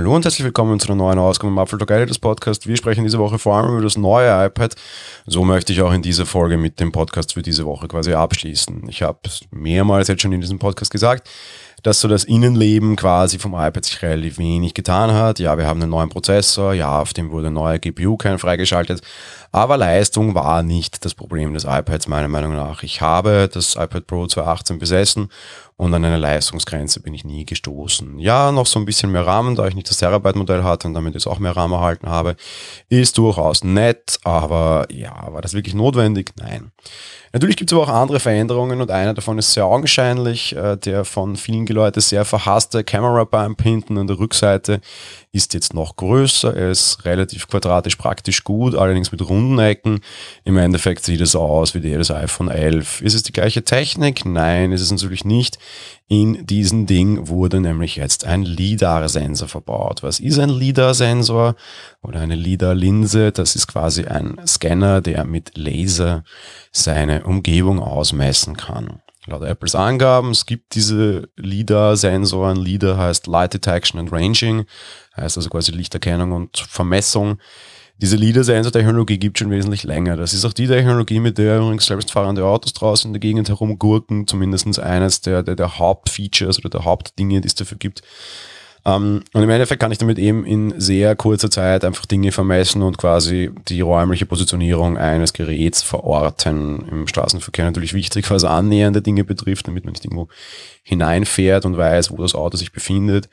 Hallo und herzlich willkommen zu einer neuen Ausgabe im Apfel Editors Podcast. Wir sprechen diese Woche vor allem über das neue iPad. So möchte ich auch in dieser Folge mit dem Podcast für diese Woche quasi abschließen. Ich habe mehrmals jetzt schon in diesem Podcast gesagt, dass so das Innenleben quasi vom iPad sich relativ wenig getan hat. Ja, wir haben einen neuen Prozessor, ja, auf dem wurde ein neuer GPU-Kern freigeschaltet, aber Leistung war nicht das Problem des iPads meiner Meinung nach. Ich habe das iPad Pro 2018 besessen und an eine Leistungsgrenze bin ich nie gestoßen. Ja, noch so ein bisschen mehr Rahmen, da ich nicht das Terabyte-Modell hatte und damit jetzt auch mehr Rahmen erhalten habe, ist durchaus nett, aber ja, war das wirklich notwendig? Nein. Natürlich gibt es aber auch andere Veränderungen und einer davon ist sehr augenscheinlich. Äh, der von vielen Leuten sehr verhasste Camera Bump hinten an der Rückseite ist jetzt noch größer. Er ist relativ quadratisch praktisch gut, allerdings mit runden Ecken. Im Endeffekt sieht es aus wie des iPhone 11. Ist es die gleiche Technik? Nein, ist es natürlich nicht. In diesem Ding wurde nämlich jetzt ein LIDAR-Sensor verbaut. Was ist ein LIDAR-Sensor oder eine LIDAR-Linse? Das ist quasi ein Scanner, der mit Laser seine Umgebung ausmessen kann. Laut Apples Angaben, es gibt diese LIDAR-Sensoren. LIDAR heißt Light Detection and Ranging, heißt also quasi Lichterkennung und Vermessung. Diese LIDAR-Sensor-Technologie gibt schon wesentlich länger. Das ist auch die Technologie, mit der übrigens selbstfahrende Autos draußen in der Gegend herumgurken, zumindest eines der, der, der Hauptfeatures oder der Hauptdinge, die es dafür gibt. Um, ähm, und im Endeffekt kann ich damit eben in sehr kurzer Zeit einfach Dinge vermessen und quasi die räumliche Positionierung eines Geräts verorten. Im Straßenverkehr natürlich wichtig, was annähernde Dinge betrifft, damit man nicht irgendwo hineinfährt und weiß, wo das Auto sich befindet.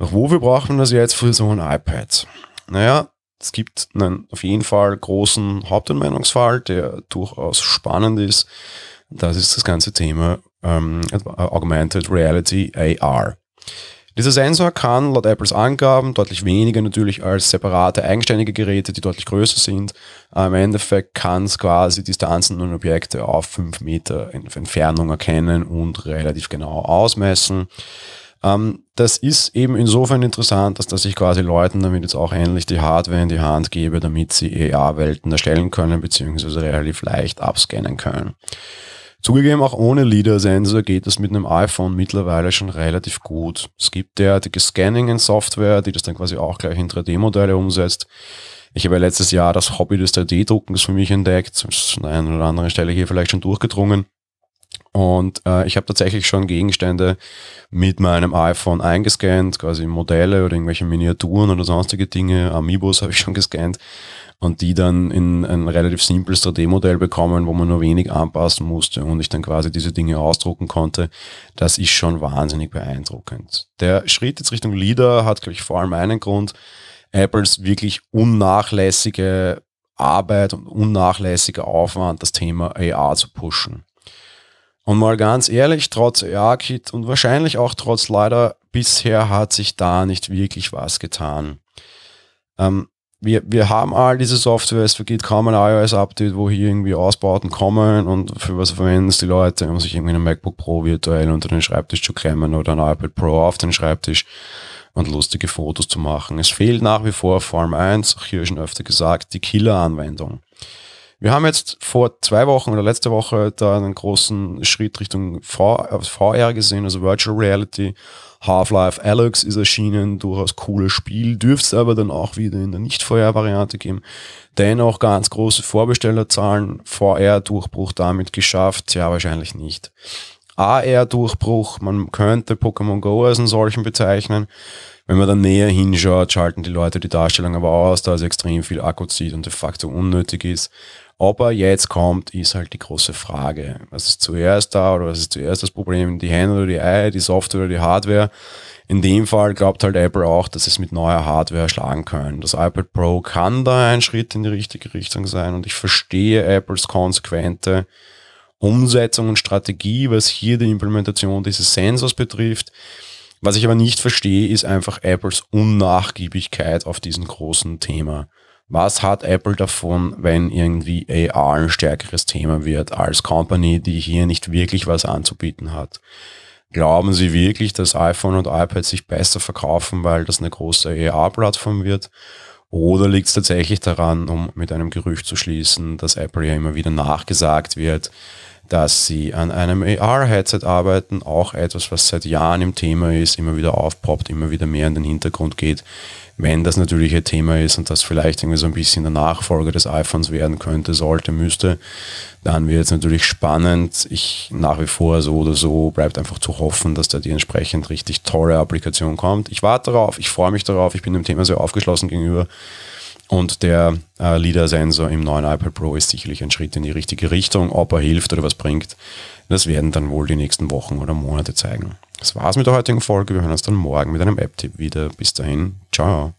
Doch wofür braucht man das jetzt für so ein iPad? Naja, es gibt einen auf jeden Fall großen Hauptanwendungsfall, der durchaus spannend ist. Das ist das ganze Thema ähm, Augmented Reality AR. Dieser Sensor kann laut Apples Angaben deutlich weniger natürlich als separate eigenständige Geräte, die deutlich größer sind. Im Endeffekt kann es quasi Distanzen und Objekte auf 5 Meter Entfernung erkennen und relativ genau ausmessen. Ähm, das ist eben insofern interessant, dass, dass ich quasi Leuten damit jetzt auch endlich die Hardware in die Hand gebe, damit sie AR-Welten erstellen können, beziehungsweise relativ leicht abscannen können. Zugegeben, auch ohne LIDAR-Sensor geht das mit einem iPhone mittlerweile schon relativ gut. Es gibt derartige Scanning-Software, die das dann quasi auch gleich in 3D-Modelle umsetzt. Ich habe letztes Jahr das Hobby des 3D-Druckens für mich entdeckt. Ist an einer oder anderen Stelle hier vielleicht schon durchgedrungen. Und äh, ich habe tatsächlich schon Gegenstände mit meinem iPhone eingescannt, quasi Modelle oder irgendwelche Miniaturen oder sonstige Dinge. Amiibos habe ich schon gescannt und die dann in ein relativ simples 3D-Modell bekommen, wo man nur wenig anpassen musste und ich dann quasi diese Dinge ausdrucken konnte. Das ist schon wahnsinnig beeindruckend. Der Schritt jetzt Richtung LIDAR hat, glaube ich, vor allem einen Grund. Apples wirklich unnachlässige Arbeit und unnachlässiger Aufwand, das Thema AR zu pushen. Und mal ganz ehrlich, trotz AR-Kit und wahrscheinlich auch trotz leider, bisher hat sich da nicht wirklich was getan. Ähm, wir, wir haben all diese Software, es vergeht kaum ein iOS-Update, wo hier irgendwie Ausbauten kommen und für was verwenden es die Leute, um sich irgendwie einen MacBook Pro virtuell unter den Schreibtisch zu klemmen oder ein iPad Pro auf den Schreibtisch und lustige Fotos zu machen. Es fehlt nach wie vor Form 1, auch hier schon öfter gesagt, die Killer-Anwendung. Wir haben jetzt vor zwei Wochen oder letzte Woche da einen großen Schritt Richtung VR gesehen, also Virtual Reality. Half-Life Alex ist erschienen, durchaus cooles Spiel, dürfte es aber dann auch wieder in der Nicht-VR-Variante geben. Dennoch ganz große Vorbestellerzahlen, VR-Durchbruch damit geschafft, ja wahrscheinlich nicht. AR-Durchbruch, man könnte Pokémon Go als einen solchen bezeichnen. Wenn man dann näher hinschaut, schalten die Leute die Darstellung aber aus, da es extrem viel Akku zieht und de facto unnötig ist. Ob er jetzt kommt, ist halt die große Frage. Was ist zuerst da oder was ist zuerst das Problem? Die Hände oder die Eier, die Software oder die Hardware? In dem Fall glaubt halt Apple auch, dass es mit neuer Hardware schlagen können. Das iPad Pro kann da ein Schritt in die richtige Richtung sein und ich verstehe Apples konsequente Umsetzung und Strategie, was hier die Implementation dieses Sensors betrifft. Was ich aber nicht verstehe, ist einfach Apples Unnachgiebigkeit auf diesem großen Thema was hat Apple davon, wenn irgendwie AR ein stärkeres Thema wird als Company, die hier nicht wirklich was anzubieten hat? Glauben Sie wirklich, dass iPhone und iPad sich besser verkaufen, weil das eine große AR-Plattform wird? Oder liegt es tatsächlich daran, um mit einem Gerücht zu schließen, dass Apple ja immer wieder nachgesagt wird, dass sie an einem AR-Headset arbeiten, auch etwas, was seit Jahren im Thema ist, immer wieder aufpoppt, immer wieder mehr in den Hintergrund geht. Wenn das natürlich ein Thema ist und das vielleicht irgendwie so ein bisschen der Nachfolger des iPhones werden könnte, sollte, müsste, dann wird es natürlich spannend. Ich nach wie vor so oder so bleibt einfach zu hoffen, dass da die entsprechend richtig tolle Applikation kommt. Ich warte darauf, ich freue mich darauf, ich bin dem Thema sehr aufgeschlossen gegenüber. Und der äh, LIDAR-Sensor im neuen iPad Pro ist sicherlich ein Schritt in die richtige Richtung. Ob er hilft oder was bringt, das werden dann wohl die nächsten Wochen oder Monate zeigen. Das war's mit der heutigen Folge. Wir hören uns dann morgen mit einem App-Tipp wieder. Bis dahin, ciao.